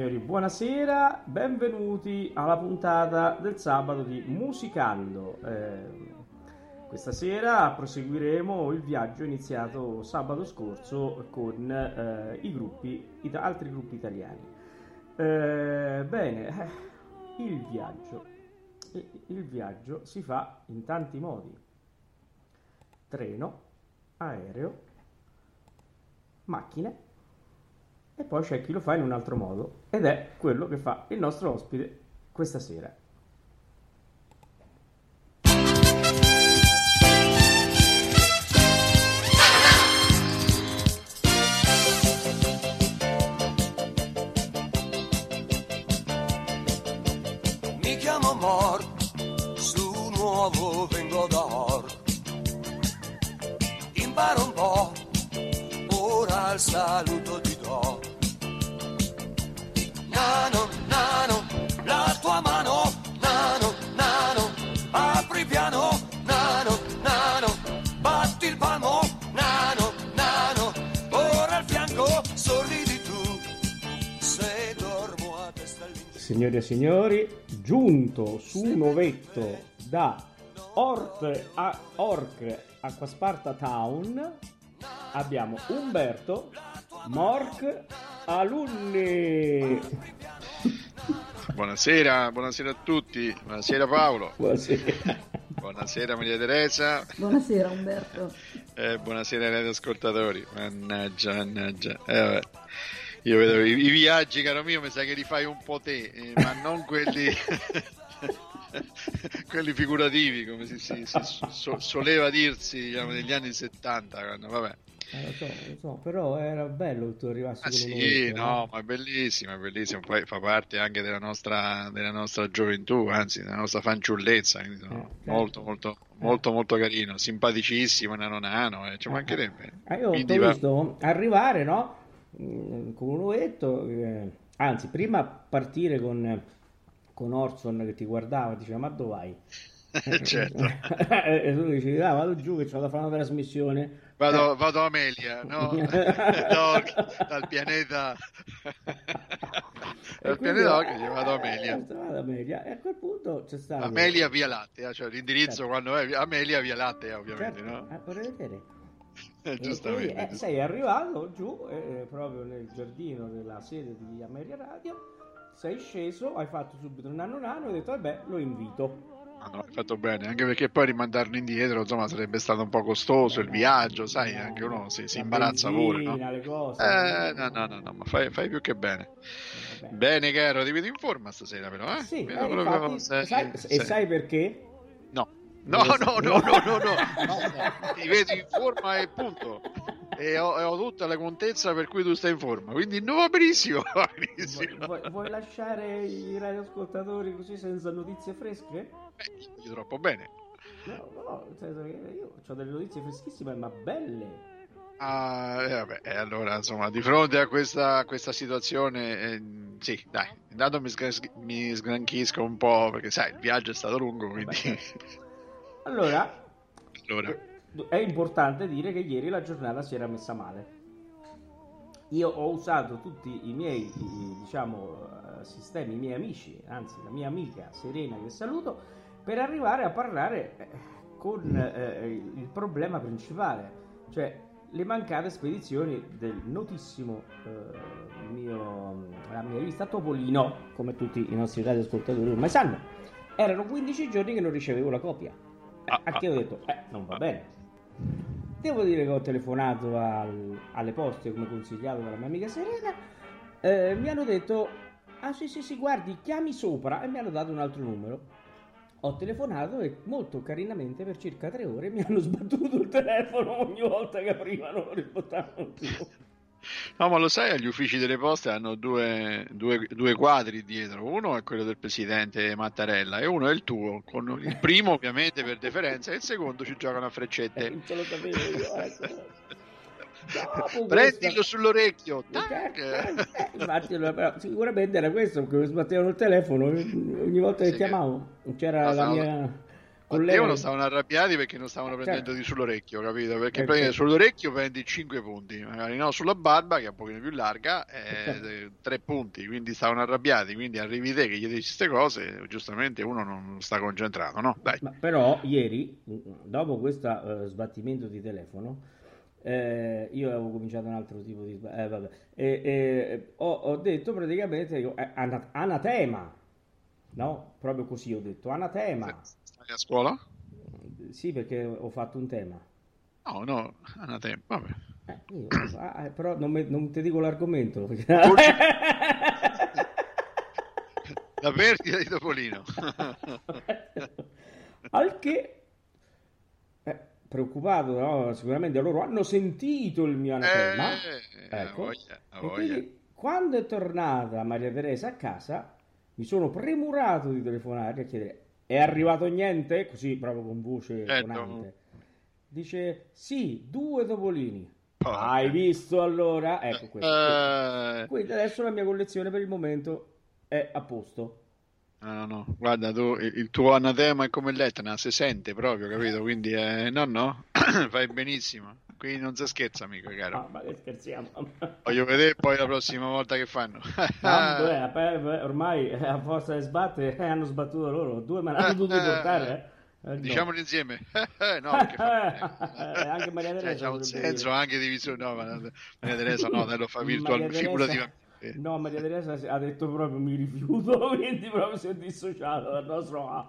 signori, buonasera, benvenuti alla puntata del sabato di Musicando. Eh, questa sera proseguiremo il viaggio iniziato sabato scorso con eh, i gruppi, it- altri gruppi italiani. Eh, bene, eh, il viaggio. Il viaggio si fa in tanti modi. Treno, aereo, macchine e poi c'è chi lo fa in un altro modo ed è quello che fa il nostro ospite questa sera. E signori, giunto su un ovetto da Ort a Orc Acquasparta Town abbiamo Umberto Morc Alunni. Buonasera, buonasera a tutti, buonasera Paolo, Buonasera. buonasera Maria Teresa, Buonasera Umberto. eh, buonasera ai radioascoltatori, mannaggia, mannaggia, eh, vabbè. Io vedo i, i viaggi caro mio, mi sa che li fai un po' te, eh, ma non quelli... quelli figurativi come si, si- si so- soleva dirsi diciamo, negli anni 70 quando, vabbè Eh, lo so, lo so, però era bello tu arrivassi Ah, sì, ovetto, no, eh. ma è bellissimo, è bellissimo. Poi fa parte anche della nostra, della nostra gioventù, anzi, della nostra fanciullezza. Quindi sono Eh, certo. molto, molto, molto, molto carino, simpaticissimo, nano nano, eh, ci mancherebbe. Ah, io ho va- visto arrivare, no? Mm, Con un ovetto, eh, anzi, prima partire con, con Orson che ti guardava diceva: Ma dove vai? certo. e tu dici: ah, vado giù che ho da fare una trasmissione. Vado, vado a Amelia, no? No, dal pianeta, dal pianeta che eh, vado a Amelia. eh, vado a Amelia. E a quel punto c'è stato. Amelia Via Lattea, cioè l'indirizzo Certo. quando è Amelia Via Lattea, ovviamente, Certo, no? eh, vorrei vedere. Eh, giustamente. quindi, eh, sei arrivato giù, eh, proprio nel giardino della sede di Ameria Radio, sei sceso, hai fatto subito un nano nano e hai detto, vabbè, lo invito. Ah, no, hai fatto bene, anche perché poi rimandarlo indietro, insomma, sarebbe stato un po' costoso il viaggio, sai, anche uno si, si imbarazza pure, no? cose. Eh, no, no, no, no, ma fai, fai più che bene. Vabbè. Bene, caro, ti vedo in forma stasera, però, eh? Sì, eh, proprio- infatti, sei- sai- sei- e sai perché? No. No, no, no, no, no, no, no, ti vedo in forma e punto. E ho, e ho tutta la contezza per cui tu stai in forma, quindi no, va benissimo, va benissimo. Vuoi, vuoi- vuoi lasciare i radioascoltatori così senza notizie fresche? Beh, troppo bene. No, no, nel senso che io ho delle notizie freschissime, ma belle. Ah, eh, vabbè, e allora insomma, di fronte a questa, questa situazione, eh, sì, dai, intanto mi, sgras- mi sgranchisco un po' perché sai, il viaggio è stato lungo, quindi Allora, allora, è importante dire che ieri la giornata si era messa male. Io ho usato tutti i miei, diciamo, eh, sistemi, i miei amici, anzi la mia amica Serena che saluto, per arrivare a parlare eh, con eh, il il problema principale, cioè le mancate spedizioni del notissimo eh, mio, la mia rivista Topolino, come tutti i nostri radioascoltatori ormai sanno. Erano 15 giorni che non ricevevo la copia. Ah, a che ho detto, eh, non va bene. Devo dire che ho telefonato al- alle poste come consigliato dalla mia amica Serena. eh, mi hanno detto: Ah, sì, sì, sì, guardi, chiami sopra e mi hanno dato un altro numero. Ho telefonato e molto carinamente per circa tre ore mi hanno sbattuto il telefono ogni volta che aprivano non rispondevano più. No, ma lo sai, agli uffici delle poste hanno due, due- due quadri dietro, uno è quello del presidente Mattarella e uno è il tuo, con il primo ovviamente per deferenza e il secondo ci giocano a Eh, freccette. non te lo sapevo io, ecco. Prendilo questa- sull'orecchio, Eh, tac! eh, infatti, però, sicuramente era questo perché mi sbattevano il telefono ogni volta che Sì, chiamavo. C'era No, la no. mia, Battevano lei- stavano arrabbiati perché non stavano Certo. prendendo di sull'orecchio, capito? Perché Eh, certo. sull'orecchio prendi 5 punti, magari no, sulla barba che è un pochino più larga, Certo. eh, 3 punti, quindi stavano arrabbiati, quindi arrivi te che gli dici queste cose, giustamente uno non sta concentrato, no? Dai. Ma però ieri, dopo questo eh, sbattimento di telefono, eh, io avevo cominciato un altro tipo di... eh, vabbè. E- e- ho, ho detto praticamente, eh, anatema, no? Proprio così ho detto, anatema. Stai a scuola? Sì, perché ho fatto un tema. No, no, anatema, vabbè. Eh, io- ah, eh, però non, me- non ti dico l'argomento. perché- La perdita di Topolino. Al che, eh, preoccupato, no? Sicuramente loro hanno sentito il mio anatema. Eh, eh, Ecco. voglia. quindi, quando è tornata Maria Teresa a casa, mi sono premurato di telefonare a chiedere: è arrivato niente? Così, proprio con voce Certo. tonante. Dice: sì, due topolini. Porca. Hai visto allora? Ecco questo. Eh, Quindi adesso la mia collezione per il momento è a posto. No, no, no, guarda tu, il il tuo anatema è come l'Etna, si sente proprio, capito? Quindi, eh, no, no, fai benissimo. Qui non si scherza, amico caro. Ah, ma che scherziamo. Voglio vedere poi la prossima volta che fanno. Eh, beh, beh, ormai eh, a forza di sbattere eh, hanno sbattuto loro. Due me l'hanno dovuto portare. eh. Eh, no. Diciamolo insieme. no, perché fa... Eh, anche Maria Cioè, Teresa c'ha un senso dire. anche di visione. No, ma Maria Teresa no, dai, lo fa virtualmente, figurativamente. No, Maria Teresa ha detto proprio mi rifiuto, quindi proprio si è dissociato dal nostro...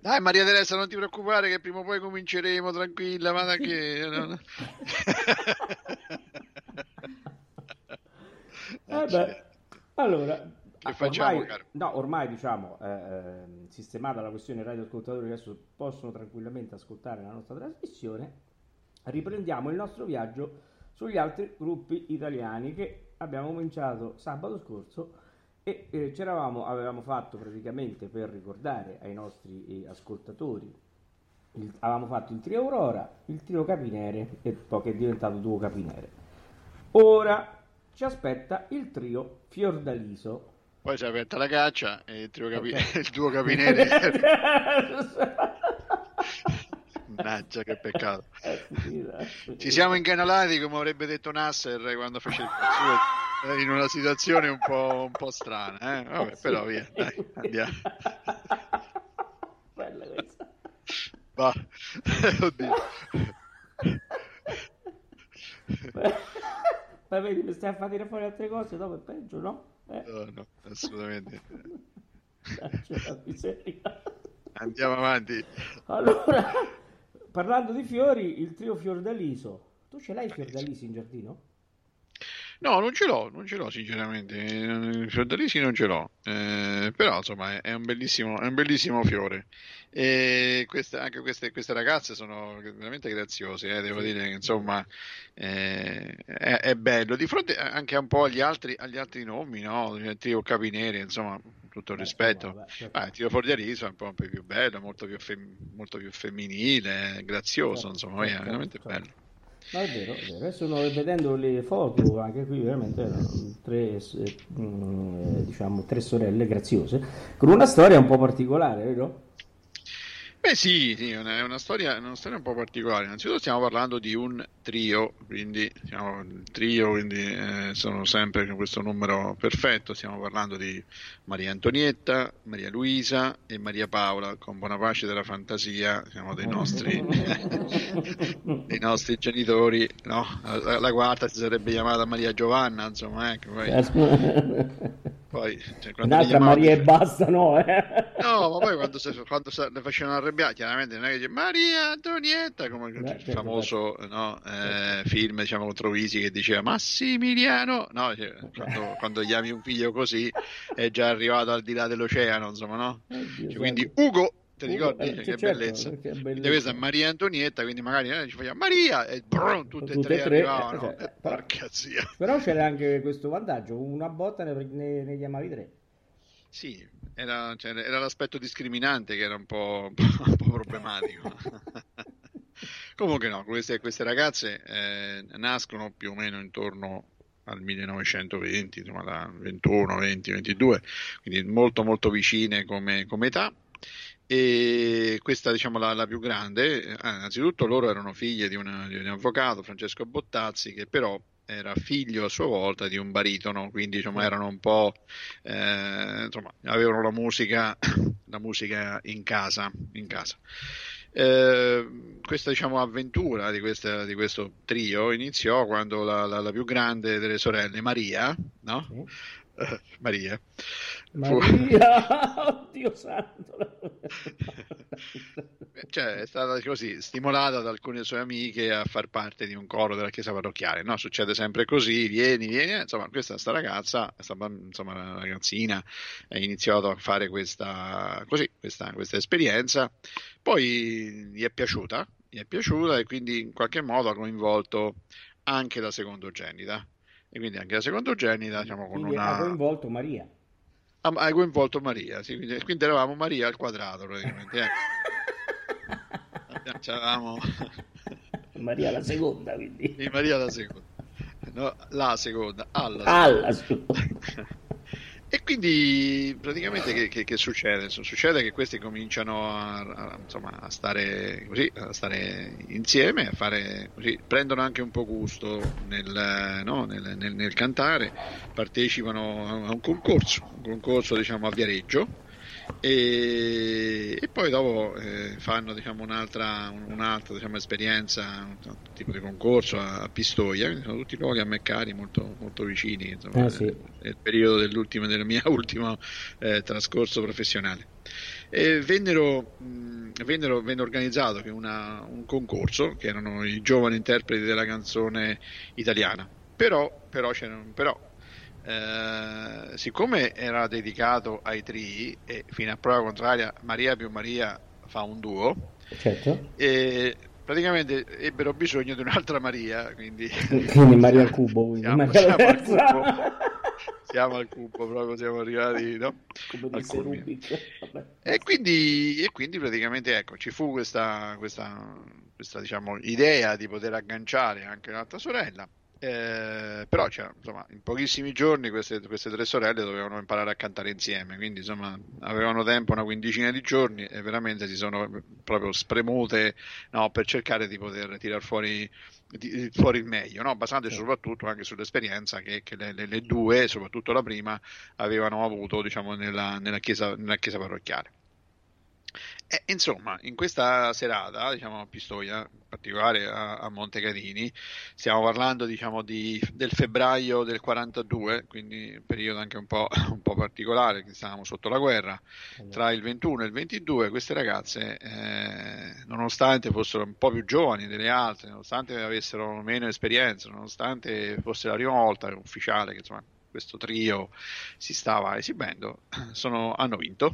Dai Maria Teresa, non ti preoccupare che prima o poi cominceremo, tranquilla, vada che... no, no. Eh beh, allora, Che ah, facciamo, ormai, no, ormai diciamo, eh, ehm, sistemata la questione radioascoltatori che adesso possono tranquillamente ascoltare la nostra trasmissione, riprendiamo il nostro viaggio sugli altri gruppi italiani che abbiamo cominciato sabato scorso e eh, c'eravamo, avevamo fatto praticamente per ricordare ai nostri eh, ascoltatori, il- avevamo fatto il trio Aurora, il trio Capinere e poi che è diventato duo Capinere. Ora ci aspetta il trio Fiordaliso. Poi si è aperta la caccia e il, trio capi- Ok. il duo capinere. Mannaggia, che peccato. Ci siamo incanalati, come avrebbe detto Nasser quando fece il suo, eh, in una situazione un po', un po' strana. Eh? Vabbè, però via, dai, andiamo. Bella questa. Va. Oddio. Ma vedi, mi stai a far tirare fuori altre cose, dopo è peggio, no? Eh? No, no, assolutamente. Andiamo avanti. Allora, parlando di fiori, il trio Fiordaliso. Tu ce l'hai i Fiordalisi in giardino? No, non ce l'ho, non ce l'ho sinceramente. Eh, Fiordalisi non ce l'ho, Eh, però insomma è, è un bellissimo, è un bellissimo fiore. E queste, anche queste, queste ragazze sono veramente graziose, eh, devo dire che insomma eh, è, è bello. Di fronte anche un po' agli altri, agli altri nomi, no? Il trio Capineri, insomma, tutto il Beh, rispetto. vabbè, certo. Ah, il tiro Fordiariso è un po' più bello, molto più, fem- molto più femminile, grazioso, Certo, insomma, è certo, veramente certo. bello. No, è vero, è vero. Sto vedendo le foto, anche qui veramente erano tre, eh, mm, diciamo, tre sorelle graziose, con una storia un po' particolare, vero? Beh sì, sì, è una, è una storia, una storia un po' particolare. Innanzitutto stiamo parlando di un trio, quindi siamo trio, quindi eh, sono sempre con questo numero perfetto. Stiamo parlando di Maria Antonietta, Maria Luisa e Maria Paola, con buona pace della fantasia, siamo dei nostri, dei nostri genitori, no? La, la quarta si sarebbe chiamata Maria Giovanna, insomma, ecco, poi, poi cioè, Un'altra Maria e basta, no? Eh? No, ma poi quando, se- quando se- le facevano arrabbiare, chiaramente non è che dice Maria Antonietta, come Beh, il certo, famoso no, eh, film diciamo contro Visi che diceva Massimiliano, no, cioè, quando, quando chiami un figlio così è già arrivato al di là dell'oceano, insomma, no? Oddio, Cioè, quindi. Ugo, ti ricordi? eh, che sì, certo, bellezza. che bellezza. questa è Maria Antonietta, quindi magari eh, ci facciamo Maria e brum, tutte, Tutte e tre tre, arrivavano. eh, cioè, Eh, però-. Però c'era anche questo vantaggio, una botta ne, ne, ne chiamavi tre. Sì, era, cioè, era l'aspetto discriminante che era un po', un po', un po' problematico. Comunque no, queste, queste ragazze eh, nascono più o meno intorno al 1920, insomma da 21, 20, 22, quindi molto molto vicine come, come età e questa diciamo la, la più grande, eh, innanzitutto loro erano figlie di, una, di un avvocato, Francesco Bottazzi, che però era figlio a sua volta di un baritono, quindi diciamo, erano un po' eh, insomma, avevano la musica, la musica in casa. In casa. Eh, questa diciamo, avventura di, questa, di, questo trio iniziò quando la, la, la, più grande delle sorelle, Maria, no? Maria. Maria, oddio santo. cioè, è stata così, stimolata da alcune sue amiche a far parte di un coro della chiesa parrocchiale. No? Succede sempre così, vieni, vieni. Insomma, questa sta ragazza, sta, insomma, ragazzina, ha iniziato a fare questa, così, questa, questa esperienza. Poi gli è piaciuta, gli è piaciuta e quindi in qualche modo ha coinvolto anche la secondogenita e quindi anche la secondogenita diciamo, con quindi una... ha coinvolto Maria. Ha, ha coinvolto Maria sì, quindi, quindi, eravamo Maria al quadrato praticamente eh. C'avevamo... Maria la seconda quindi. Sì, Maria la seconda. No, la seconda alla seconda, alla seconda. E quindi praticamente che, che, che succede? Succede che questi cominciano a, a, insomma, a, stare così, a stare insieme, a fare così, prendono anche un po' gusto nel, no, nel, nel, nel cantare, partecipano a un concorso, un concorso diciamo a Viareggio e, e poi dopo eh, fanno diciamo, un'altra, un'altra diciamo, esperienza, un tipo di concorso a, a Pistoia, quindi sono tutti luoghi a Meccari molto, molto vicini, insomma, ah, sì. è, è, il periodo del mio ultimo eh, trascorso professionale. E vennero, mh, vennero, venne organizzato una, un concorso che erano i giovani interpreti della canzone italiana, però, però, però eh, siccome era dedicato ai tri e fino a prova contraria Maria più Maria fa un duo certo. e praticamente ebbero bisogno di un'altra Maria quindi, quindi Maria al cubo quindi. siamo, Maria siamo al cubo. siamo al cubo proprio siamo arrivati no? e quindi, e quindi praticamente ecco ci fu questa, questa, questa diciamo, idea di poter agganciare anche un'altra sorella eh, però cioè, insomma, in pochissimi giorni queste, queste, tre sorelle dovevano imparare a cantare insieme, quindi insomma, avevano tempo una quindicina di giorni e veramente si sono proprio spremute no, per cercare di poter tirar fuori, di, fuori il meglio, no? basandosi soprattutto anche sull'esperienza che, che le, le, le, due, soprattutto la prima, avevano avuto diciamo, nella, nella, chiesa, nella chiesa parrocchiale. E, insomma, in questa serata, diciamo a Pistoia, in particolare a, a Montecatini, stiamo parlando diciamo, di, del febbraio del 42, quindi un periodo anche un po', un po', particolare, che stavamo sotto la guerra, tra il 21 e il 22 queste ragazze, eh, nonostante fossero un po' più giovani delle altre, nonostante avessero meno esperienza, nonostante fosse la prima volta ufficiale che insomma, questo trio si stava esibendo, sono, hanno vinto.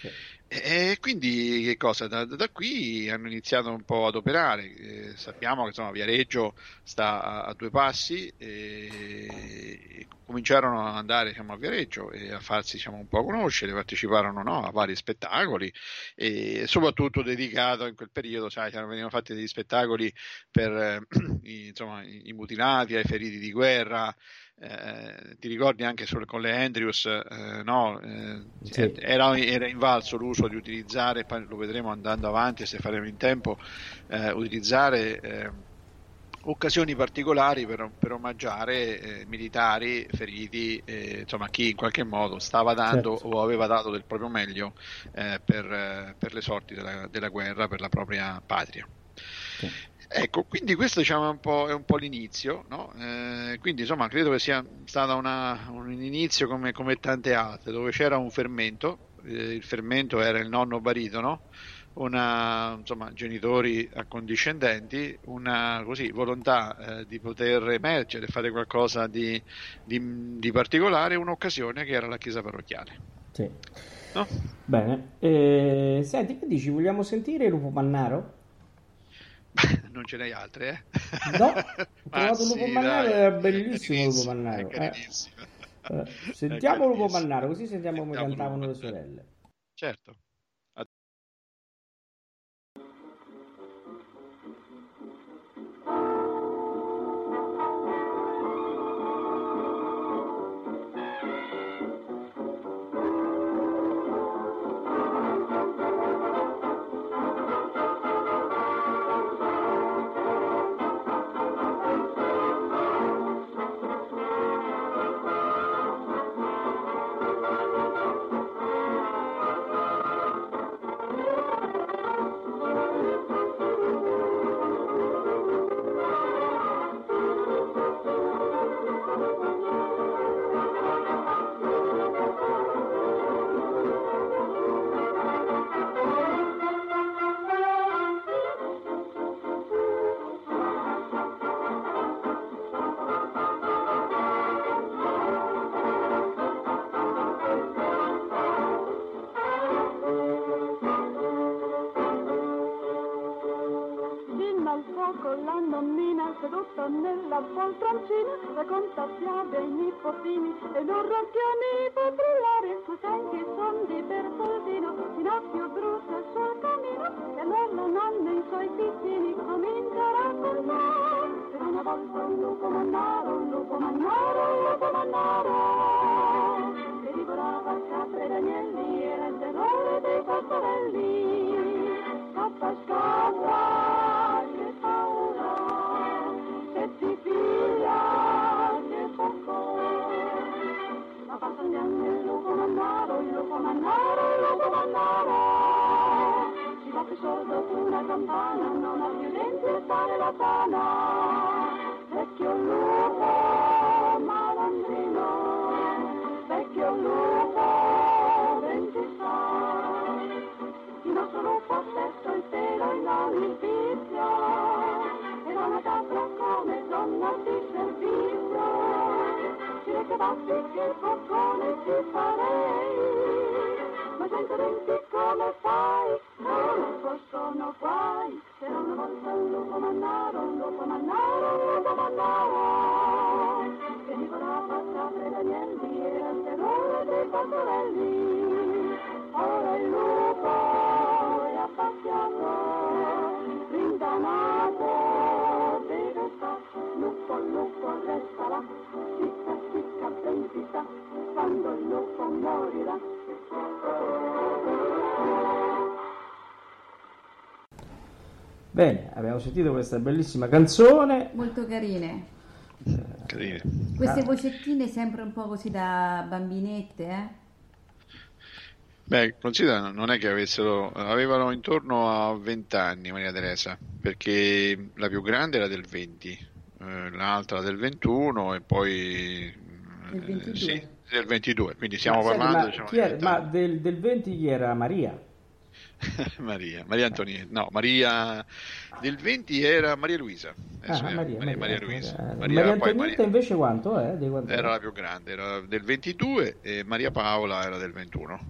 Sì e quindi che cosa? Da, da, qui hanno iniziato un po' ad operare. Eh, sappiamo che insomma, Viareggio sta a, a due passi e, cominciarono ad andare diciamo, a Viareggio e a farsi diciamo, un po' conoscere, parteciparono no, a vari spettacoli e soprattutto dedicato in quel periodo, sai, venivano fatti degli spettacoli per eh, i, insomma, i mutilati, ai feriti di guerra, eh, ti ricordi anche sul, con le Andrews, eh, no? eh, sì. era, era, invalso l'uso di utilizzare, poi lo vedremo andando avanti se faremo in tempo, eh, utilizzare eh, occasioni particolari per, per omaggiare eh, militari feriti, insomma chi in qualche modo stava dando certo. o aveva dato del proprio meglio per, per, le sorti della, della, guerra per la propria patria. Sì. Ecco, quindi questo diciamo, è, un po', è un po' l'inizio, no? eh, quindi insomma credo che sia stato una, un inizio come, come, tante altre, dove c'era un fermento, eh, il fermento era il nonno baritono, una, insomma, genitori accondiscendenti, una così, volontà eh, di poter emergere, fare qualcosa di, di, di, particolare, un'occasione che era la chiesa parrocchiale. Sì. No? Bene, eh, senti, che dici, vogliamo sentire Lupo Mannaro? non ce n'hai altre, eh? No, ho trovato sì, Lupo Mannaro, era bellissimo Lupo Mannaro. Eh. Eh, sentiamo Lupo Mannaro, così sentiamo, sentiamo come cantavano le sorelle. Certo. Campana, non più denti e stare la tana. Vecchio lupo malandrino, vecchio lupo ventisei. Il nostro lupo perso il pelo non il vizio, era una capra come donna di servizio. Si reca baffi che boccone ti farei, ma senza denti come fai? Non possono guai, c'era una volta un lupo mannaro, un lupo mannaro, un lupo mannaro, che divorava capre ed agnelli, era il terrore dei pastorelli. Ora il lupo è appassionato, rintanato, deve sta, lupo, lupo resta là, zicca, zicca, ben si sa, quando il lupo morirà. Bene, abbiamo sentito questa bellissima canzone. Molto carine. Carine. Queste Ah. vocettine sempre un po' così da bambinette, eh? Beh, considera, non è che avessero, avevano intorno a 20 anni Maria Teresa, perché la più grande era del 20, eh, l'altra del 21 e poi eh, 22. sì, del 22, quindi stiamo Ma parlando ma, diciamo, chi era- 20 ma del, del 20 chi era Maria? Maria, Maria Antonietta, no, Maria del 20 era Maria Luisa. Adesso Ah, era Maria, Maria, Maria Luisa. Maria, Maria- Maria Antonietta invece quanto è? Di quanto era la più grande, era del 22 e Maria Paola era del 21.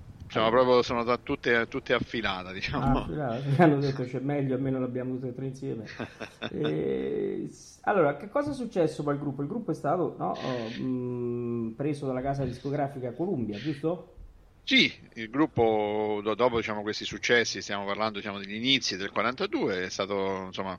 Ah. proprio, sono tutte, tutte affilate, diciamo. Ah, bravo, mi hanno detto c'è meglio, almeno l'abbiamo tutte e tre insieme. E, allora, che cosa è successo poi al gruppo? Il gruppo è stato no, oh, mh, preso dalla casa discografica Columbia, giusto? Sì, il gruppo do- dopo diciamo, questi successi, stiamo parlando diciamo, degli inizi del 42, è stato, insomma,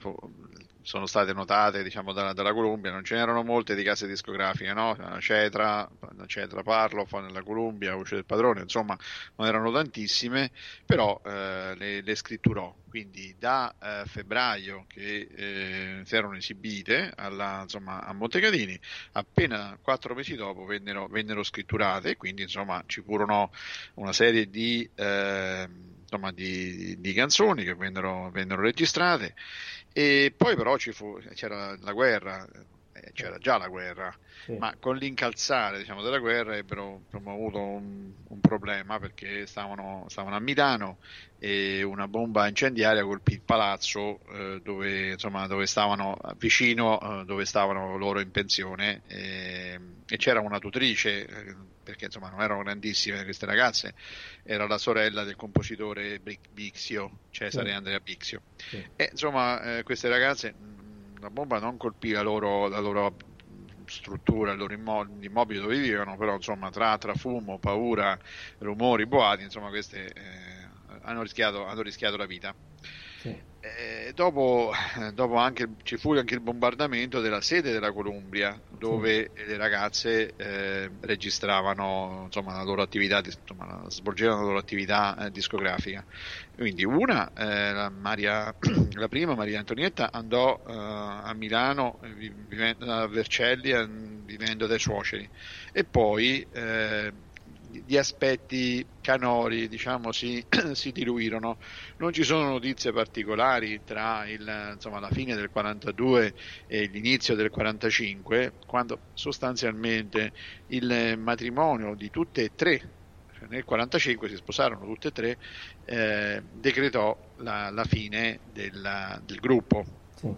sono state notate diciamo, dalla, dalla Columbia, non ce n'erano molte di case discografiche, no? Cetra, Cetra Parlo, nella Columbia, Voce del Padrone, insomma non erano tantissime, però eh, le, le scritturò, quindi da eh, febbraio che eh, si erano esibite alla, insomma, a Montecatini, appena quattro mesi dopo vennero, vennero scritturate, quindi insomma ci furono una serie di, eh, di, di canzoni che vennero, vennero registrate e poi però fu, c'era la guerra, c'era già la guerra, Sì. ma con l'incalzare diciamo, della guerra ebbero abbiamo avuto un, un problema perché stavano, stavano a Milano e una bomba incendiaria colpì il palazzo eh, dove, insomma, dove stavano vicino eh, dove stavano loro in pensione e, e c'era una tutrice eh, perché insomma non erano grandissime queste ragazze era la sorella del compositore Bi- Bixio Cesare Sì. Andrea Bixio Sì. e insomma eh, queste ragazze la bomba non colpì la loro, la loro struttura, il loro immo- gli immobili dove vivevano, però insomma tra, tra fumo, paura, rumori, boati, insomma queste eh, hanno, rischiato, hanno rischiato la vita. Sì. Eh, dopo, dopo anche, ci fu anche il bombardamento della sede della Columbia, dove le ragazze eh, registravano insomma, la loro attività, insomma, svolgevano la loro attività eh, discografica. Quindi una, eh, la, Maria, la prima, Maria Antonietta, andò eh, a Milano, eh, vi- vivendo- a Vercelli, vivendo dai suoceri, e poi di- aspetti canori diciamo si, si diluirono non ci sono notizie particolari tra il, insomma, la fine del 42 e l'inizio del 45 quando sostanzialmente il matrimonio di tutte e tre nel 45 si sposarono tutte e tre eh, decretò la, la fine della- del gruppo Sì.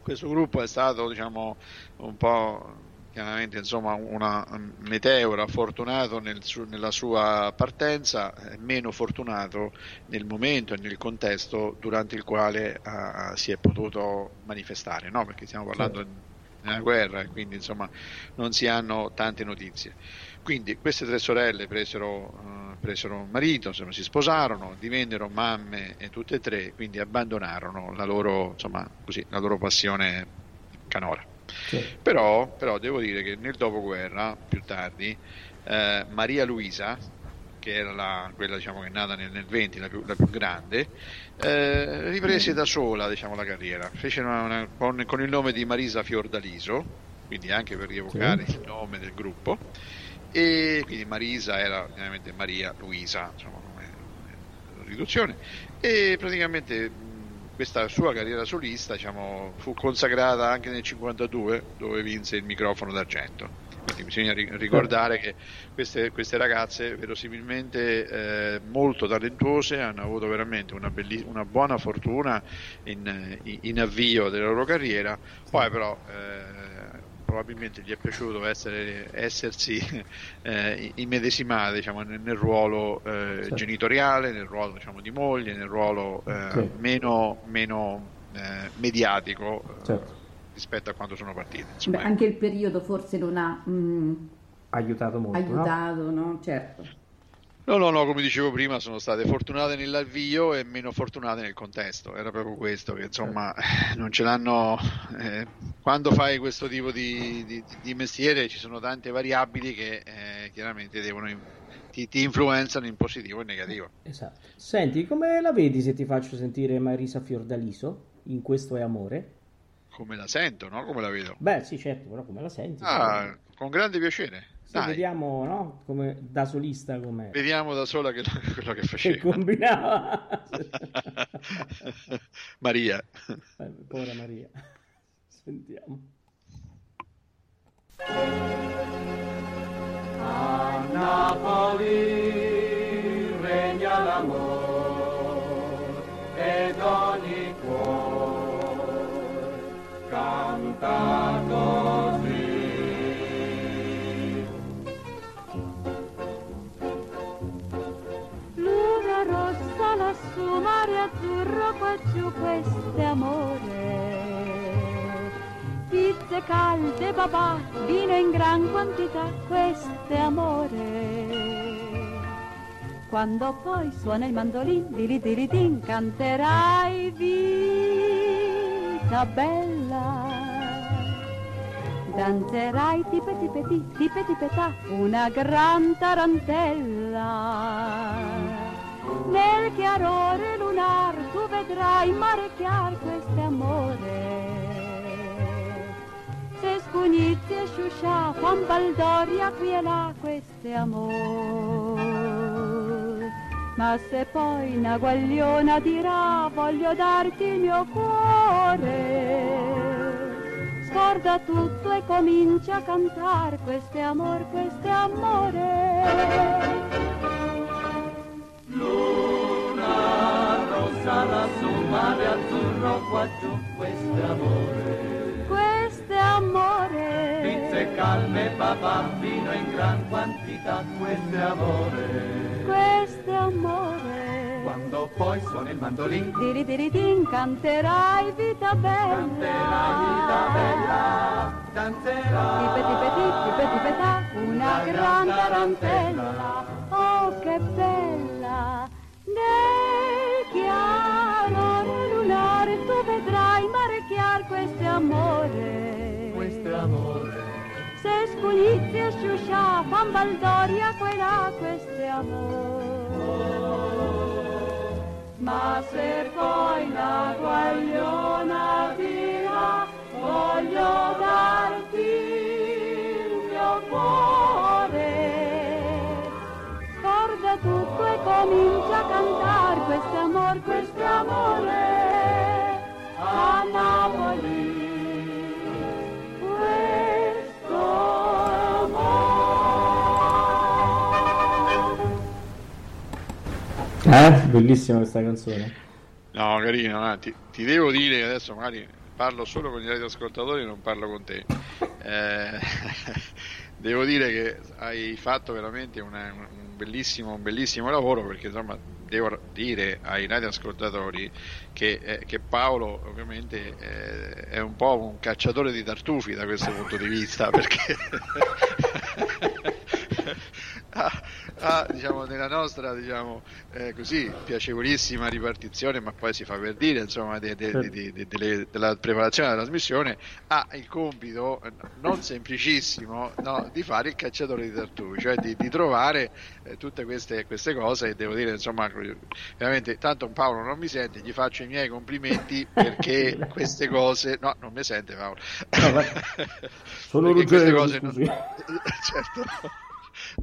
questo gruppo è stato diciamo un po' chiaramente insomma una meteora fortunato nel su, nella sua partenza, meno fortunato nel momento e nel contesto durante il quale uh, si è potuto manifestare, no? perché stiamo parlando di una guerra e quindi insomma non si hanno tante notizie. Quindi queste tre sorelle presero, uh, presero marito, insomma, si sposarono, divennero mamme e tutte e tre, quindi abbandonarono la loro, insomma, così, la loro passione canora. Sì. Però, però, devo dire che nel dopoguerra, più tardi, eh, Maria Luisa, che era la, quella diciamo, che è nata nel, nel 20, la più, la più grande, eh, riprese da sola diciamo, la carriera. Fece una, una, con, con, il nome di Marisa Fiordaliso, quindi anche per rievocare sì. il nome del gruppo e quindi Marisa era ovviamente Maria Luisa, insomma, come riduzione, e praticamente questa sua carriera solista diciamo, fu consacrata anche nel 52 dove vinse il microfono d'argento. Quindi bisogna ricordare che queste, queste ragazze verosimilmente eh, molto talentuose hanno avuto veramente una, belli- una buona fortuna in, in, avvio della loro carriera, poi però eh, probabilmente gli è piaciuto essere, essersi eh, immedesimati diciamo, nel, nel, ruolo eh, sì. genitoriale, nel ruolo diciamo, di moglie, nel ruolo eh, sì. meno, meno eh, mediatico eh, certo. rispetto a quando sono partite. Beh, anche il periodo forse non ha mh, mm, aiutato molto. Aiutato, no? no? Certo. No, no, no, come dicevo prima, sono state fortunate nell'avvio e meno fortunate nel contesto. Era proprio questo, che insomma non ce l'hanno. Eh, quando fai questo tipo di, di, di, mestiere ci sono tante variabili che eh, chiaramente devono, ti, ti, influenzano in positivo e negativo. Esatto. Senti, come la vedi se ti faccio sentire Marisa Fiordaliso in Questo è Amore? Come la sento, no? Come la vedo? Beh, sì, certo, però come la senti? Ah, con grande piacere. Sì, vediamo no? come, da solista com'è. Vediamo da sola che, quello che faceva. Che combinava. Maria. Eh, povera Maria. Sentiamo. A Napoli regna l'amore ed ogni cuore canta così. lassù, mare azzurro qua giù, questo amore. Pizze calde, babà, vino in gran quantità, questo è amore. Quando poi suona il mandolin, dili dili din, canterai vita bella. Danzerai tipe tipe ti, tipe tipetà, una gran tarantella. Nel chiarore lunar tu vedrai mare chiar questo amore. Se scugnizi e sciuscia, fan baldoria qui e là, questo è amore. Ma se poi una guagliona dirà voglio darti il mio cuore, scorda tutto e comincia a è amore, questo è amore. Luna rossa lassù, mare azzurro qua giù, questo è amore. Questo è amore. Pizze calme, papà, vino in gran quantità, questo è amore. Questo è amore. Quando poi suona il mandolin, diri diri din, canterai vita bella. Canterai vita bella, danzerai. Tipe tipe tipe tipe ta, una gran tarantella. Oh, che bella! Nel chiaro lunare tu vedrai mare chiar questo amore. E sciuscia, fan baldoria quella, questo è amore. Ma se poi la guagliona dirà, voglio darti il mio cuore guarda tutto e comincia a cantare questo amor, questo amore a Napoli. Eh, bellissima questa canzone. No, carina, ti, ti devo dire adesso magari parlo solo con gli radioascoltatori e non parlo con te. eh, devo dire che hai fatto veramente una- un, bellissimo, un bellissimo lavoro perché insomma devo dire ai radioascoltatori che, eh, che Paolo ovviamente eh, è un po' un cacciatore di tartufi da questo punto di vista perché ha, diciamo, nella nostra diciamo, eh, così, piacevolissima ripartizione, ma poi si fa per dire, insomma, de- de- Certo. de- de- delle- della preparazione della trasmissione, ha il compito non semplicissimo no, di fare il cacciatore di tartufi, cioè di, di trovare eh, tutte queste, queste cose e devo dire, insomma, veramente, tanto Paolo non mi sente, gli faccio i miei complimenti perché queste cose, no, non mi sente Paolo. No, Sono Ruggero, cose non, certo,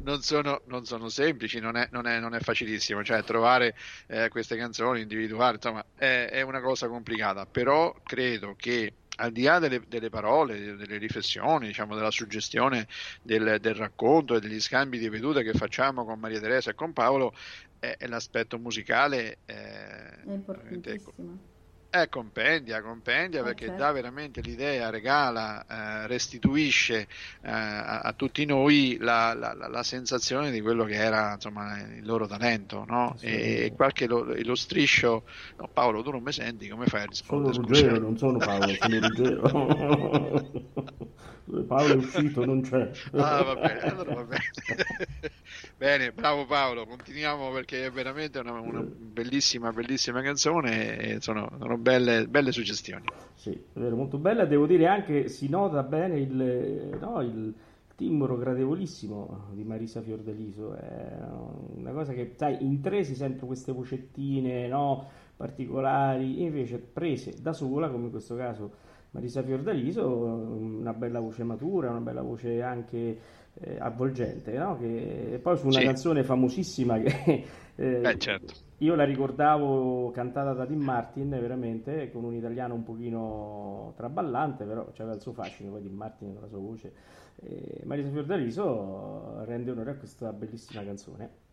non sono, non sono semplici, non è, non è- non è facilissimo, cioè trovare eh, queste canzoni, individuare, insomma, è, è una cosa complicata, però credo che al di là delle, delle parole, delle riflessioni, diciamo, della suggestione del, del racconto e degli scambi di vedute che facciamo con Maria Teresa e con Paolo, è, è l'aspetto musicale eh, È veramente, ecco, importantissimo. Eh, compendia, compendia Eh, perché dà veramente l'idea, regala, eh, restituisce eh, a, a tutti noi la, la- la- la sensazione di quello che era insomma, il loro talento, no? E qualche lo, lo striscio, no, Paolo tu non mi senti, come fai a Sono rispondere? Ruggero, non sono Paolo, sono Ruggero. Paolo è uscito, non c'è. Ah, va bene, allora va bene. bene, bravo Paolo, continuiamo perché è veramente una, una bellissima, bellissima canzone e sono, sono belle, belle suggestioni. Sì, è vero, molto bella. Devo dire anche, si nota bene il, no, il timbro gradevolissimo di Marisa Fiordaliso. È una cosa che, sai, in tre si sentono queste vocettine, no, particolari, invece prese da sola, come in questo caso Marisa Fiordaliso, una bella voce matura, una bella voce anche eh, avvolgente, no? Che, e poi su una Sì. canzone famosissima che... eh, Eh, certo. io la ricordavo cantata da Dean Martin, veramente, con un italiano un pochino traballante, però c'aveva il suo fascino, poi Dean Martin con la sua voce. E Marisa Fiordaliso rende onore a questa bellissima canzone.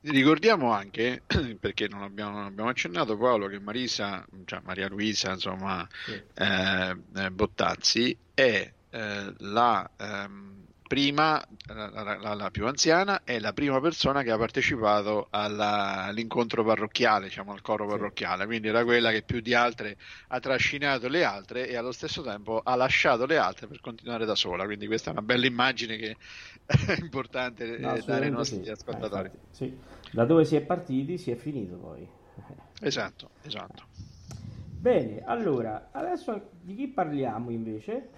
Ricordiamo anche, perché non abbiamo, non abbiamo accennato Paolo, che Marisa, cioè Maria Luisa, insomma, Sì. eh, eh, Bottazzi è eh, la ehm, prima, la, la- la- più anziana, è la prima persona che ha partecipato alla- all'incontro parrocchiale, diciamo al coro Sì. parrocchiale, quindi era quella che più di altre ha trascinato le altre e allo stesso tempo ha lasciato le altre per continuare da sola, quindi questa è una bella immagine che è importante eh, No, dare ai nostri sì. Eh, ascoltatori. infatti, sì. Da dove si è partiti si è finito poi. Esatto, esatto. Bene, allora, adesso di chi parliamo invece?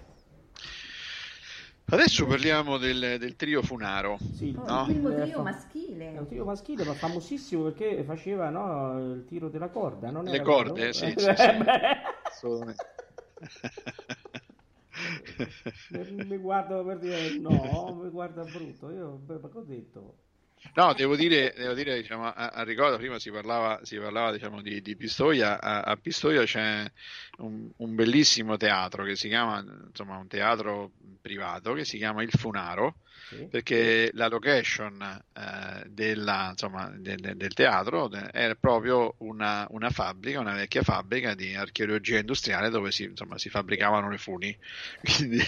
Adesso parliamo del, del trio Funaro. Sì, No. il primo trio maschile. È un trio maschile, ma famosissimo perché faceva no, il tiro della corda, non Le era corde, vero? sì, Eh, sì, sì. Mi guarda per dire no, mi guarda brutto. Io beh, ma che ho detto? No, devo dire, devo dire diciamo, a, a ricordo, prima si parlava, si parlava diciamo, di, di Pistoia, a, a Pistoia c'è un, un bellissimo teatro che si chiama, insomma, un teatro privato che si chiama Il Funaro, Sì. perché la location eh, della, insomma, de- de- del teatro è proprio una, una fabbrica, una vecchia fabbrica di archeologia industriale dove si, insomma, si fabbricavano le funi. Quindi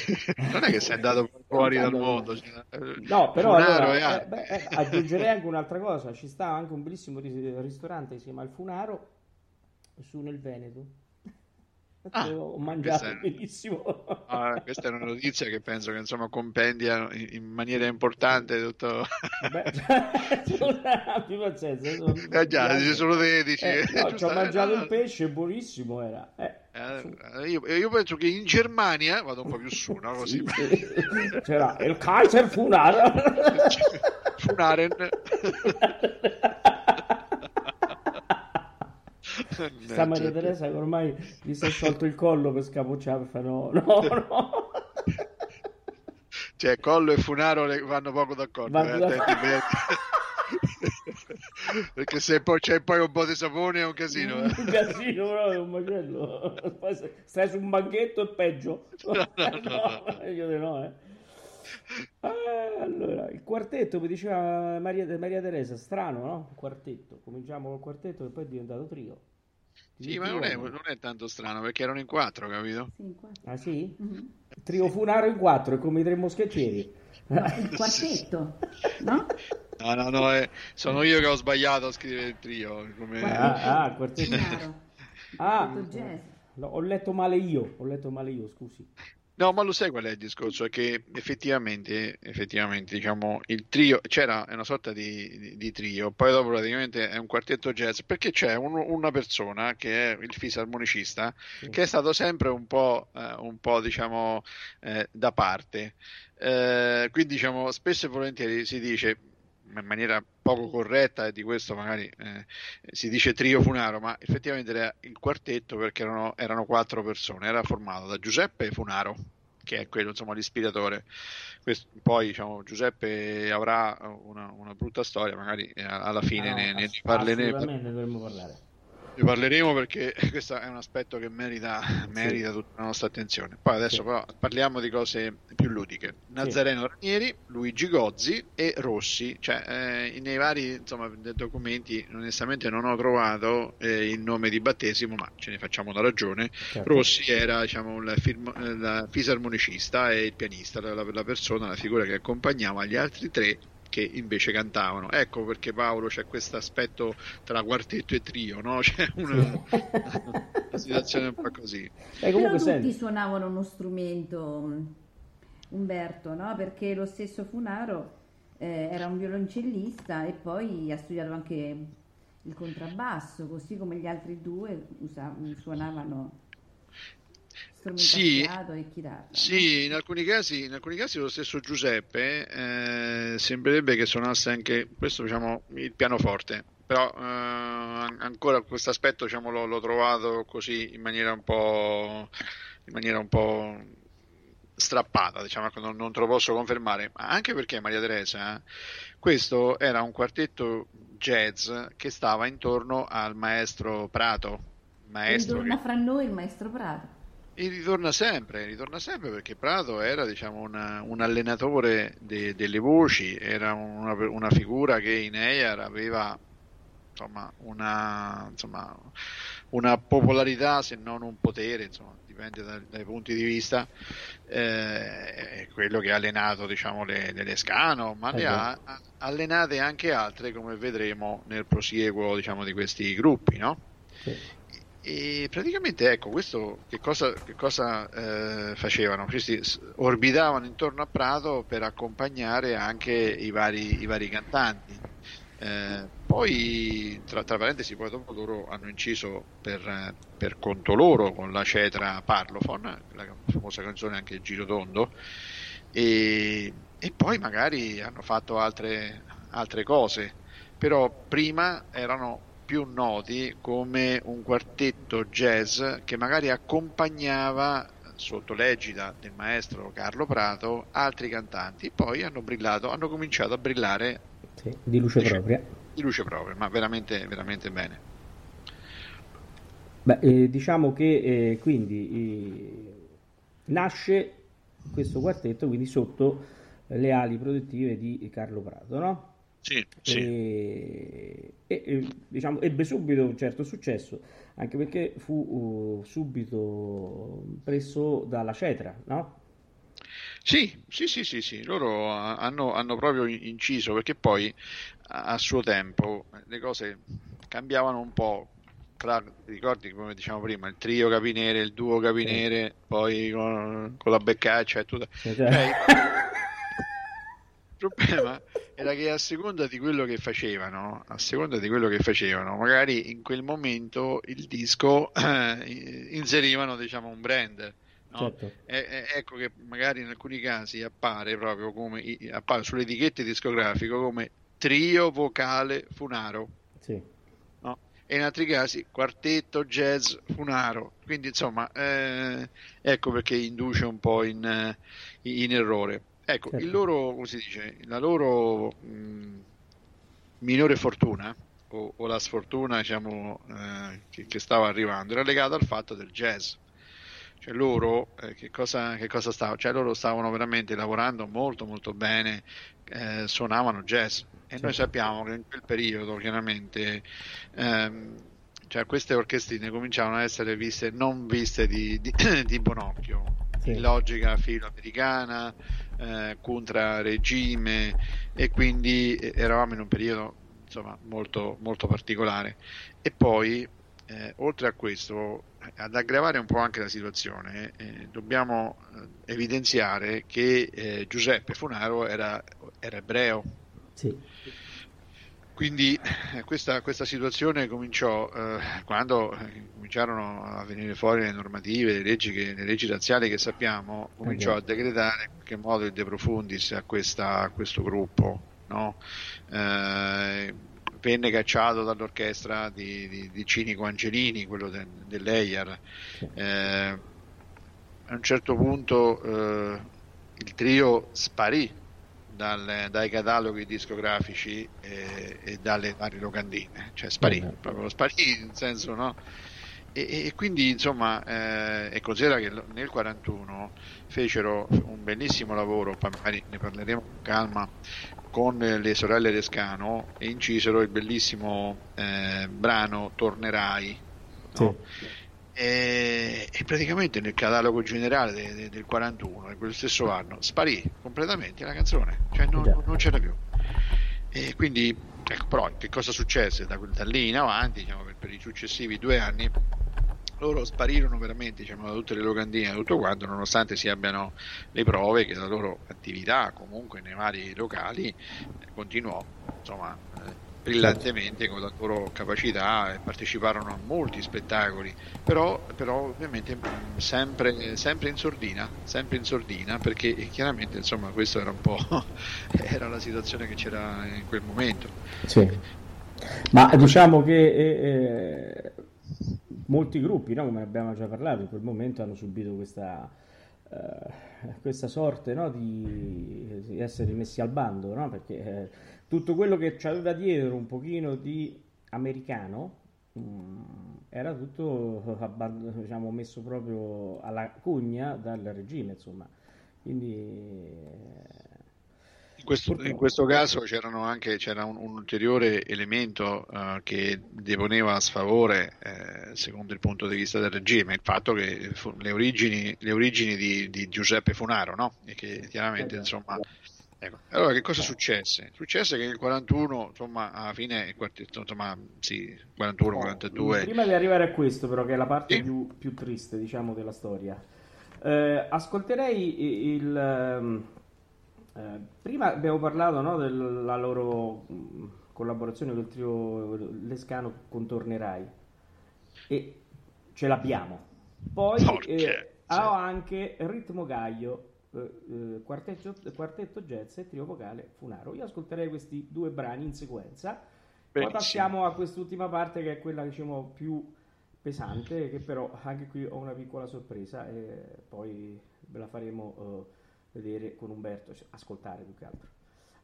non è che sei andato fuori dal mondo. cioè, No, però allora, e eh, beh, eh, aggiungerei anche un'altra cosa. Ci sta anche un bellissimo ris- ristorante che si chiama Il Funaro su nel Veneto. Ah, ho mangiato questa benissimo. Ah, questa è una notizia che penso che insomma compendia in, in maniera importante tutto. Beh, abbi pazienza, sono- Eh già, solo te, dici, Eh, no, ci ho eh, mangiato il pesce, buonissimo era. Eh, eh, io, io penso che in Germania vado un po' più su, no? Così. Sì. C'era il Kaiser Funaro. Funaren. Sta Maria Teresa che ormai gli si è sciolto il collo per scapocciare per fare no, no, no. Cioè, Collo e Funaro vanno poco d'accordo. Vanno eh, attenti, bene. Perché se poi c'è poi un po' di sapone è un casino. eh. Un casino, però è un macello. Stai su un banchetto è peggio. No, no, no, no. meglio di no, eh. Ah, allora, il quartetto, mi diceva Maria, Maria Teresa, strano, no? Un quartetto. Cominciamo col quartetto e poi è diventato trio. Sì, ma non è, non è tanto strano perché erano in quattro, capito? Sì, in quattro. Ah sì? Mhm. Trio Funaro in quattro, è come i tre moschettieri. No, il quartetto, no? No, no, no, eh, sono io che ho sbagliato a scrivere il trio. come- Ah, ah, quartetto. Ah, Quartetto jazz. no, ho letto male io, ho letto male io, scusi. No, ma lo sai qual è il discorso? È che effettivamente, effettivamente, diciamo, il trio c'era una sorta di, di- di trio, poi dopo praticamente è un quartetto jazz, perché c'è un- una persona che è il fisarmonicista, che è stato sempre un po', eh, un po', diciamo, eh, da parte. Eh, quindi, diciamo, spesso e volentieri si dice in maniera poco corretta e di questo magari eh, si dice trio Funaro, ma effettivamente era il quartetto perché erano, erano quattro persone, era formato da Giuseppe Funaro, che è quello, insomma, l'ispiratore. Questo- poi, diciamo, Giuseppe avrà una, una brutta storia, magari eh, alla fine no, ne, ne ass- parleremo. Dovremmo parlare. Ne parleremo perché questo è un aspetto che merita, merita tutta la nostra attenzione. Poi adesso Sì. però parliamo di cose più ludiche. Nazareno Ranieri, Luigi Gozzi e Rossi, cioè eh, nei vari insomma, documenti onestamente non ho trovato eh, il nome di battesimo, ma ce ne facciamo una ragione. Certo. Rossi era diciamo, il firmo- eh, la fisarmonicista e il pianista, la- la persona, la figura che accompagnava gli altri tre che invece cantavano. Ecco perché Paolo c'è questo aspetto tra quartetto e trio, no? C'è una, una situazione un po' così. Eh, Però comunque tutti senti, suonavano uno strumento, Umberto, no? Perché lo stesso Funaro eh, era un violoncellista e poi ha studiato anche il contrabbasso, così come gli altri due usa- suonavano Sì, e chitarra. Sì, in alcuni casi, in alcuni casi lo stesso Giuseppe eh, sembrerebbe che suonasse anche questo, diciamo, il pianoforte, però eh, an- ancora questo aspetto diciamo, l'ho, l'ho trovato così in maniera un po', in maniera un po' strappata, diciamo, ecco, non, non te lo posso confermare, ma anche perché Maria Teresa, questo era un quartetto jazz che stava intorno al maestro Prato, maestro che... Ritorna fra noi il maestro Prato. E ritorna sempre, ritorna sempre perché Prato era diciamo, una- un allenatore de- delle voci, era una, una figura che in EIAR aveva insomma, una, insomma, una popolarità se non un potere, insomma, dipende dai, dai punti di vista, eh, quello che ha allenato diciamo, le, le Lescano, ma ne ha ha allenate anche altre come vedremo nel prosieguo diciamo, di questi gruppi. No? sì. E praticamente ecco, questo che cosa, che cosa eh, facevano? Questi orbitavano intorno a Prato per accompagnare anche i vari, i vari cantanti. Eh, poi, tra, tra parentesi, poi dopo loro hanno inciso per, per conto loro con la cetra Parlophone, la famosa canzone anche Giro Tondo, e, e poi magari hanno fatto altre, altre cose, però prima erano più noti come un quartetto jazz che magari accompagnava sotto l'egida del maestro Carlo Prato altri cantanti, poi hanno brillato, hanno cominciato a brillare Sì, di luce Dice- propria. di luce propria, ma veramente, veramente bene. Beh, eh, diciamo che eh, quindi eh, nasce questo quartetto quindi sotto le ali protettive di Carlo Prato, no? Sì, E, e, eh, diciamo, ebbe subito un certo successo, anche perché fu uh, subito preso dalla Cetra, no? Sì, sì, sì, sì, sì, loro ha- hanno, hanno proprio inciso perché poi a, suo tempo le cose cambiavano un po'. Tra, ti ricordi come diciamo prima, il trio capinere, il duo capinere, poi con, con la beccaccia e tutto. Cioè, Cioè, problema era che a seconda di quello che facevano, a seconda di quello che facevano, magari in quel momento il disco eh, inserivano diciamo un brand. no? certo. E- e- ecco che magari in alcuni casi appare proprio come appare sulle etichette discografiche come trio vocale Funaro Sì. no? e in altri casi quartetto jazz Funaro quindi insomma eh, ecco perché induce un po' in, in errore ecco Certo. il loro come si dice la loro mh, minore fortuna o, o la sfortuna diciamo eh, che, che stava arrivando era legata al fatto del jazz cioè loro eh, che cosa, che cosa stavano? Cioè loro stavano veramente lavorando molto molto bene, eh, suonavano jazz e noi Certo. sappiamo che in quel periodo chiaramente ehm, cioè queste orchestrine cominciavano a essere viste, non viste di, di, di buon occhio, Sì. in logica filoamericana, eh, contra regime e quindi eh, eravamo in un periodo insomma molto, molto particolare. E poi, eh, oltre a questo, eh, ad aggravare un po' anche la situazione, eh, dobbiamo eh, evidenziare che Giuseppe Funaro era, era ebreo. Sì. Quindi eh, questa, questa situazione cominciò eh, quando eh, cominciarono a venire fuori le normative, le leggi, che- le leggi razziali che sappiamo, cominciò a decretare in qualche modo il de profundis a, questa- a questo gruppo. no? Eh, venne cacciato dall'orchestra di, di- di Cinico Angelini, quello de- dell'EIAR. Eh, a un certo punto eh, il trio sparì dal- dai cataloghi discografici e, e dalle varie locandine, cioè sparì, Mhm. proprio sparì nel senso no? E, e quindi insomma, eh, e considera che nel 41 fecero un bellissimo lavoro, poi magari ne parleremo con calma, con eh, le sorelle Rescano e incisero il bellissimo eh, brano Tornerai. no? E, e praticamente nel catalogo generale de- de- del 41, di quello stesso anno, sparì completamente la canzone, cioè non, non c'era più. E quindi, ecco, però, che cosa successe da, da lì in avanti, diciamo, per, per i successivi due anni? Loro sparirono veramente diciamo, da tutte le locandine, da tutto quanto, nonostante si abbiano le prove che la loro attività comunque nei vari locali continuò insomma, eh, brillantemente con la loro capacità e parteciparono a molti spettacoli, però, però ovviamente sempre, sempre in sordina, sempre in sordina, perché chiaramente insomma questo era un po' era la situazione che c'era in quel momento. Sì. Ma diciamo che eh, eh, molti gruppi, no, come abbiamo già parlato, in quel momento hanno subito questa, eh, questa sorte no, di, di essere messi al bando, no? perché eh, tutto quello che c'aveva dietro un pochino di americano mm, era tutto abban- diciamo, messo proprio alla cugna dal regime, insomma. Quindi eh, In questo, in questo caso c'erano anche, c'era un, un ulteriore elemento eh, che deponeva a sfavore, eh, secondo il punto di vista del regime, il fatto che fu- le origini, le origini di, di Giuseppe Funaro, no? E che chiaramente, insomma. Ecco. Allora, che cosa successe? Successe che nel 41, insomma, alla fine il insomma, sì, 41, 42. Prima di arrivare a questo, però, che è la parte Sì. più, più triste, diciamo, della storia, eh, ascolterei il. ehm, eh, prima abbiamo parlato no, della loro mh, collaborazione col trio Lescano con Tornerai e ce l'abbiamo. Poi eh, ho anche Ritmo Gaio, eh, eh, quartetto, quartetto jazz e trio vocale Funaro. Io ascolterei questi due brani in sequenza. Poi Benissimo. passiamo a quest'ultima parte che è quella diciamo più pesante, che però anche qui ho una piccola sorpresa e poi ve la faremo eh, vedere con Umberto, cioè, ascoltare più che altro.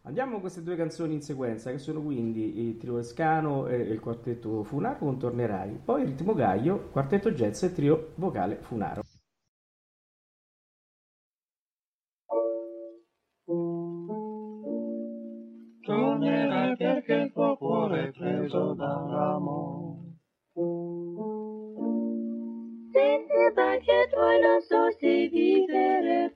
Andiamo con queste due canzoni in sequenza che sono quindi il trio Escano e il quartetto Funaro con Tornerai, poi il ritmo Gaio, quartetto jazz e trio vocale Funaro. Cuore è preso dall'amore. Senti perché tu non so se vivere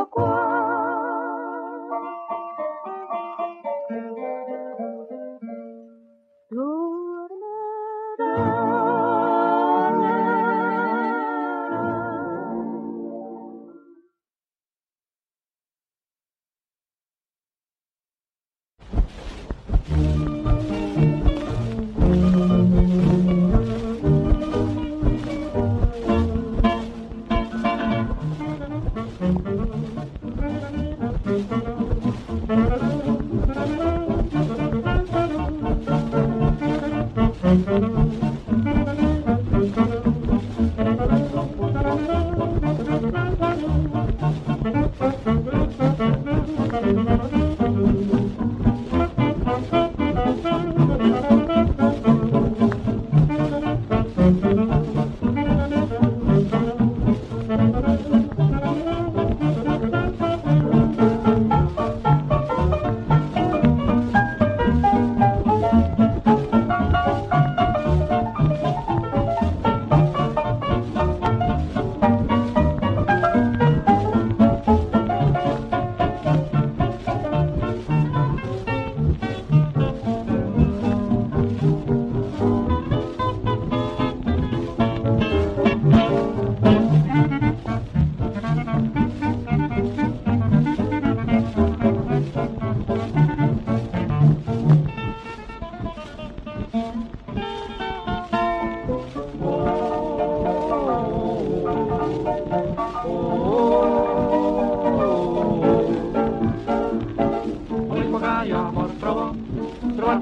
il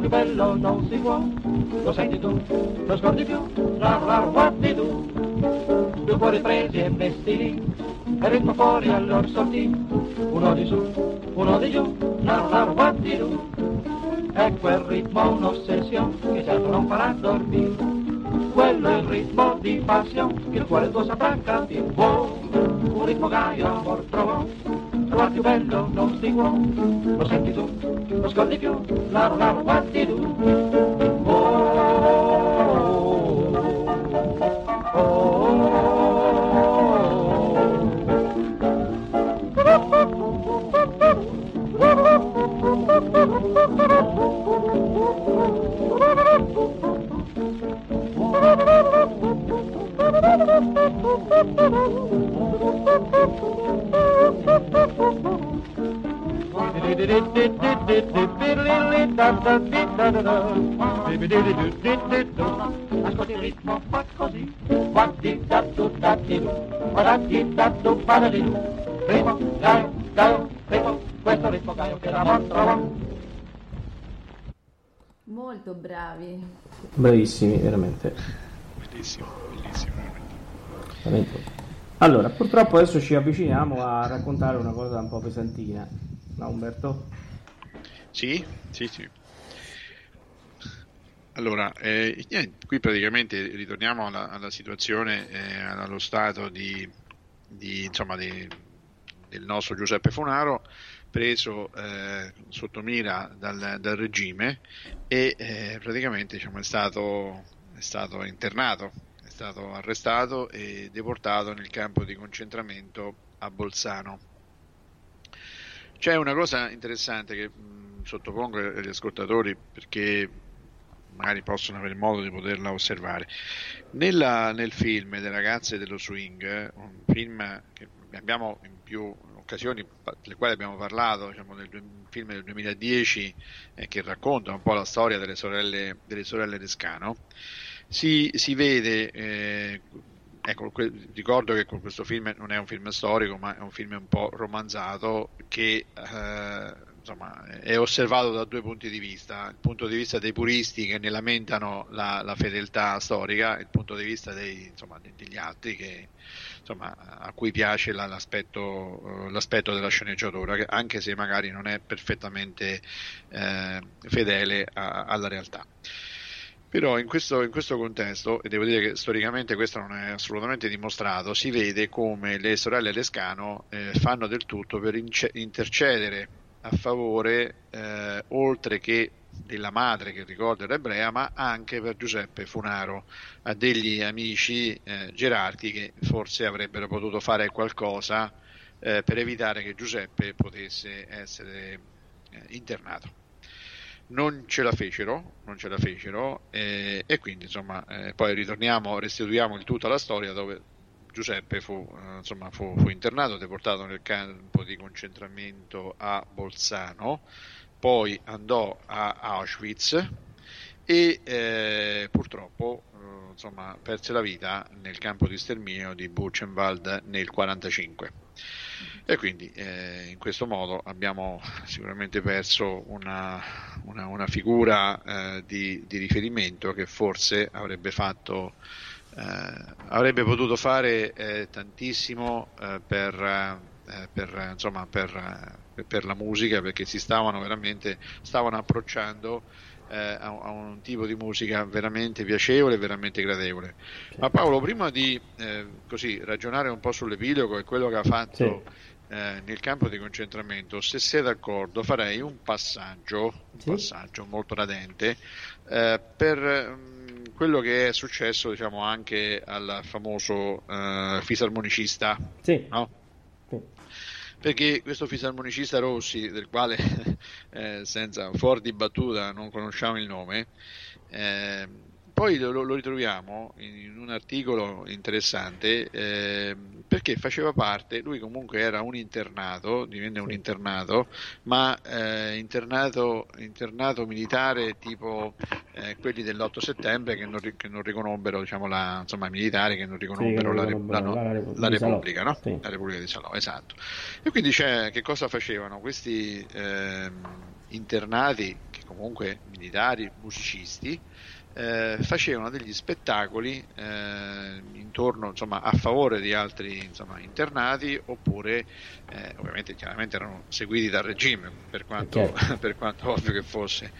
più bello non si può. Lo senti tu, lo scordi più, la la guardi tu. Due cuori presi e messi lì, e ritmo fuori allora sortì. Uno di su, uno di giù, la la guardi tu. E quel ritmo un'ossessione che certo non farà dormire. Quello è il ritmo di passione che il cuore tuo saprà capire. Oh, un ritmo che amor trovo, trovare più bello non si può. Lo senti tu, lo scordi più, la la guardi tu. Ascolti il ritmo, fa così. Guardi da tu da di du, guardi da tu para di du. Ritmo, gaio, gaio, ritmo, questo ritmo gaio che l'amor trova. Molto bravi. Bravissimi, veramente. Bellissimo, bellissimo. veramente. Allora, purtroppo adesso ci avviciniamo a raccontare una cosa un po' pesantina. No, Umberto? Sì, sì, sì. Allora, eh, niente, qui praticamente ritorniamo alla, alla situazione, eh, allo stato di, di, insomma, di, del nostro Giuseppe Funaro preso eh, sotto mira dal, dal regime e eh, praticamente diciamo, è, stato, è stato internato, è stato arrestato e deportato nel campo di concentramento a Bolzano. C'è una cosa interessante che mh, sottopongo agli ascoltatori perché magari possono avere modo di poterla osservare. Nella, nel film Le ragazze dello swing, un film che abbiamo in più occasioni delle quali abbiamo parlato, diciamo, nel film del 2010 eh, che racconta un po' la storia delle sorelle, delle sorelle Descano, si, si vede eh, Ecco, ricordo che questo film non è un film storico, ma è un film un po' romanzato che eh, insomma, è osservato da due punti di vista: il punto di vista dei puristi che ne lamentano la, la fedeltà storica, e il punto di vista dei, insomma, degli altri che, insomma, a cui piace la, l'aspetto, l'aspetto, della sceneggiatura, anche se magari non è perfettamente eh, fedele a, alla realtà. Però in questo, in questo, contesto, e devo dire che storicamente questo non è assolutamente dimostrato, si vede come le sorelle Lescano eh, fanno del tutto per ince- intercedere a favore, eh, oltre che della madre che ricorda era ebrea, ma anche per Giuseppe Funaro, a degli amici eh, gerarchi che forse avrebbero potuto fare qualcosa eh, per evitare che Giuseppe potesse essere eh, internato non ce la fecero, non ce la fecero eh, e quindi insomma eh, poi ritorniamo, restituiamo il tutto alla storia dove Giuseppe fu, eh, insomma, fu, fu, internato, deportato nel campo di concentramento a Bolzano, poi andò a Auschwitz e eh, purtroppo insomma, perse la vita nel campo di sterminio di Buchenwald nel 1945. E quindi eh, in questo modo abbiamo sicuramente perso una, una, una figura eh, di, di, riferimento che forse avrebbe fatto eh, avrebbe potuto fare eh, tantissimo eh, per, eh, per, insomma, per, per, la musica perché si stavano veramente stavano approcciando a, a, un tipo di musica veramente piacevole veramente gradevole. Ma Paolo, prima di così, ragionare un po' sull'epilogo e quello che ha fatto sì eh, nel campo di concentramento, se sei d'accordo, farei un passaggio, un sì. passaggio molto radente eh, per mh, mm, quello che è successo diciamo, anche al famoso eh, fisarmonicista. Sì. No? Perché questo fisarmonicista Rossi, del quale eh, senza fuori di battuta non conosciamo il nome, eh, poi lo, lo, ritroviamo in un articolo interessante eh, perché faceva parte, lui comunque era un internato, divenne un internato, ma eh, internato, internato, militare tipo eh, quelli dell'8 settembre che non, che non riconobbero, diciamo, la, insomma, militari che non riconobbero sì, la, la, la, la, Repubblica, no? sì. la Repubblica di Salò, esatto. E quindi c'è, che cosa facevano? Questi ehm, internati, che comunque militari, musicisti, eh, facevano degli spettacoli eh, intorno, insomma, a favore di altri insomma, internati oppure eh, ovviamente chiaramente erano seguiti dal regime per quanto, okay. per quanto ovvio che fosse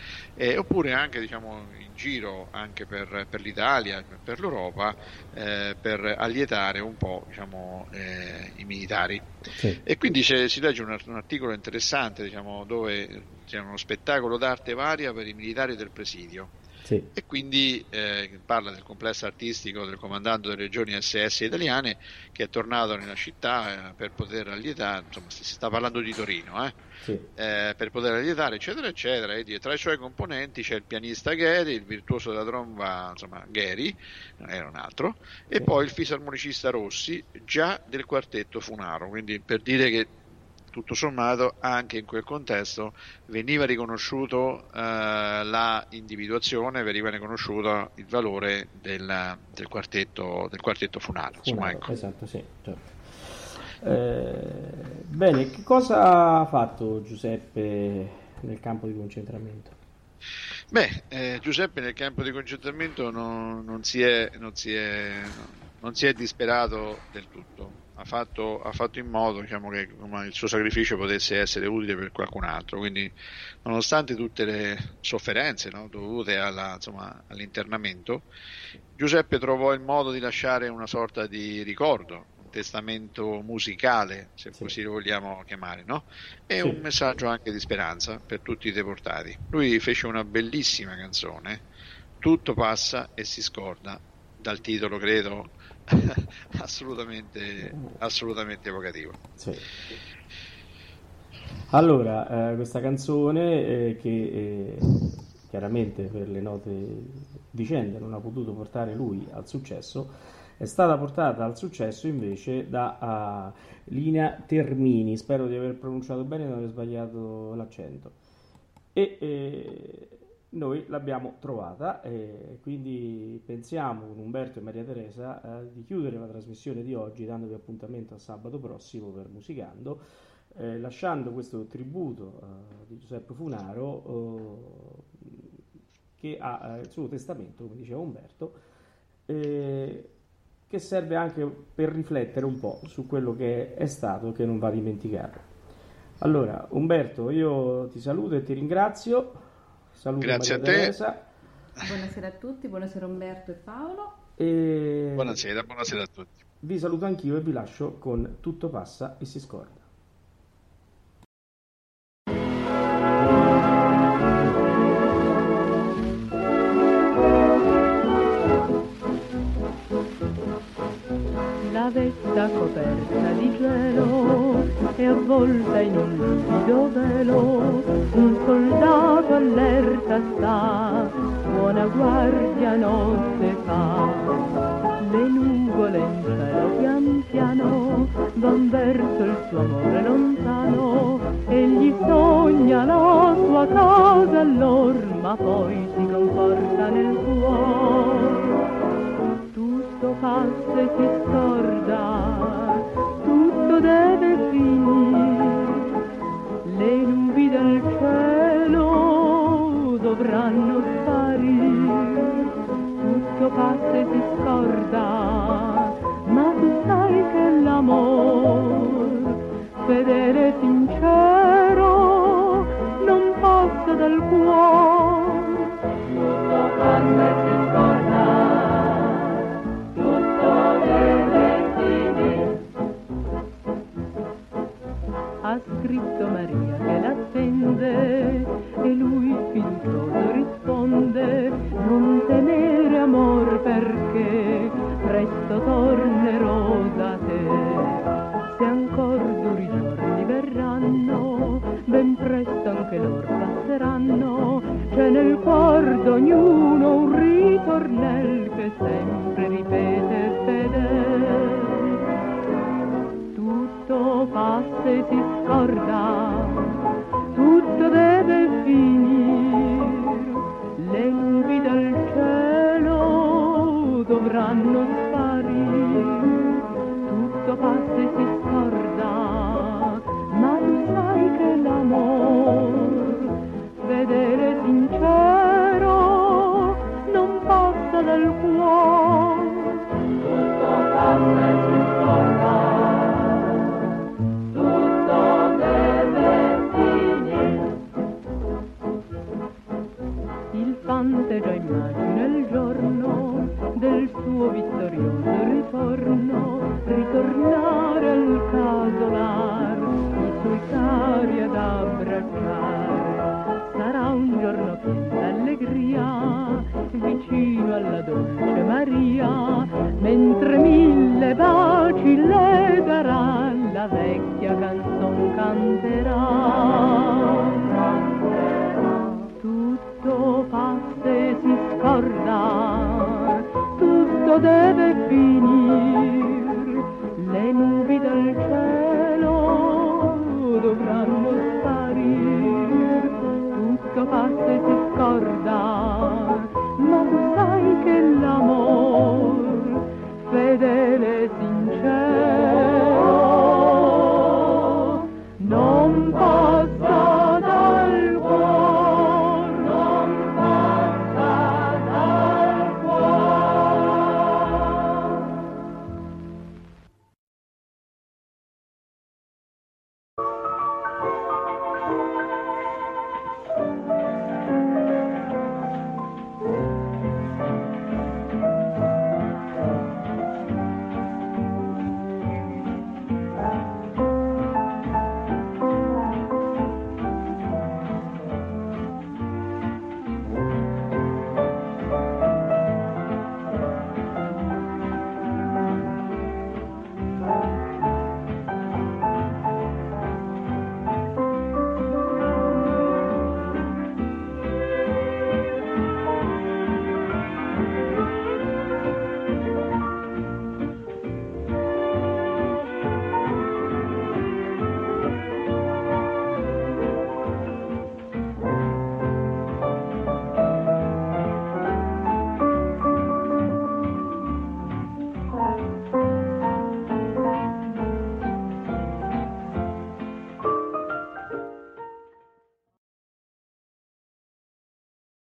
oppure anche diciamo, in giro anche per, per l'Italia per l'Europa eh, per allietare un po' diciamo, eh, i militari sì. e quindi si legge un, un articolo interessante diciamo, dove c'è uno spettacolo d'arte varia per i militari del presidio sì. e quindi eh, parla del complesso artistico del comandante delle regioni SS italiane che è tornato nella città eh, per poter allietare, insomma si sta parlando di Torino, eh, sì. Eh, per poter allietare eccetera eccetera e tra i suoi componenti c'è il pianista Gary, il virtuoso della tromba insomma Gary, era un altro, e poi il fisarmonicista Rossi già del quartetto Funaro, quindi per dire che tutto sommato anche in quel contesto veniva riconosciuto eh, la individuazione, veniva riconosciuto il valore del, del quartetto, del quartetto funale. Insomma, ecco. Esatto, sì. Certo. Eh, bene, che cosa ha fatto Giuseppe nel campo di concentramento? Beh, eh, Giuseppe nel campo di concentramento non, non, si è, non, si è, non si è disperato del tutto ha fatto, ha fatto in modo diciamo, che il suo sacrificio potesse essere utile per qualcun altro. Quindi, nonostante tutte le sofferenze no, dovute alla, insomma, all'internamento, Giuseppe trovò il modo di lasciare una sorta di ricordo, un testamento musicale, se Sì. così lo vogliamo chiamare, no? E Sì. un messaggio anche di speranza per tutti i deportati. Lui fece una bellissima canzone, Tutto passa e si scorda, dal titolo credo assolutamente, assolutamente evocativo. Sì. Allora, eh, questa canzone eh, che eh, chiaramente per le note vicende non ha potuto portare lui al successo, è stata portata al successo invece da ah, Lina Termini, spero di aver pronunciato bene e non aver sbagliato l'accento. E eh, noi l'abbiamo trovata e quindi pensiamo con Umberto e Maria Teresa eh, di chiudere la trasmissione di oggi dandovi appuntamento a sabato prossimo per Musicando, eh, lasciando questo tributo eh, di Giuseppe Funaro eh, che ha eh, il suo testamento, come diceva Umberto, che serve anche per riflettere un po' su quello che è stato e che non va dimenticato. Allora, Umberto, io ti saluto e ti ringrazio. Saluto Grazie Maria a te. Teresa. Buonasera a tutti, buonasera Umberto e Paolo. E Buonasera, buonasera a tutti. vi saluto anch'io e vi lascio con Tutto passa e si scorda. Avvolta in un livido velo, un soldato allerta sta, buona guardia notte fa. Le nuvole in cielo pian piano van verso il suo amore lontano, egli sogna la sua casa allor, ma poi si conforta nel cuore tutto passa e si scorda, tutto deve finire, le nubi del cielo dovranno sparire, tutto passa e si scorda, ma tu sai che l'amore, fedele e sincero, scritto Maria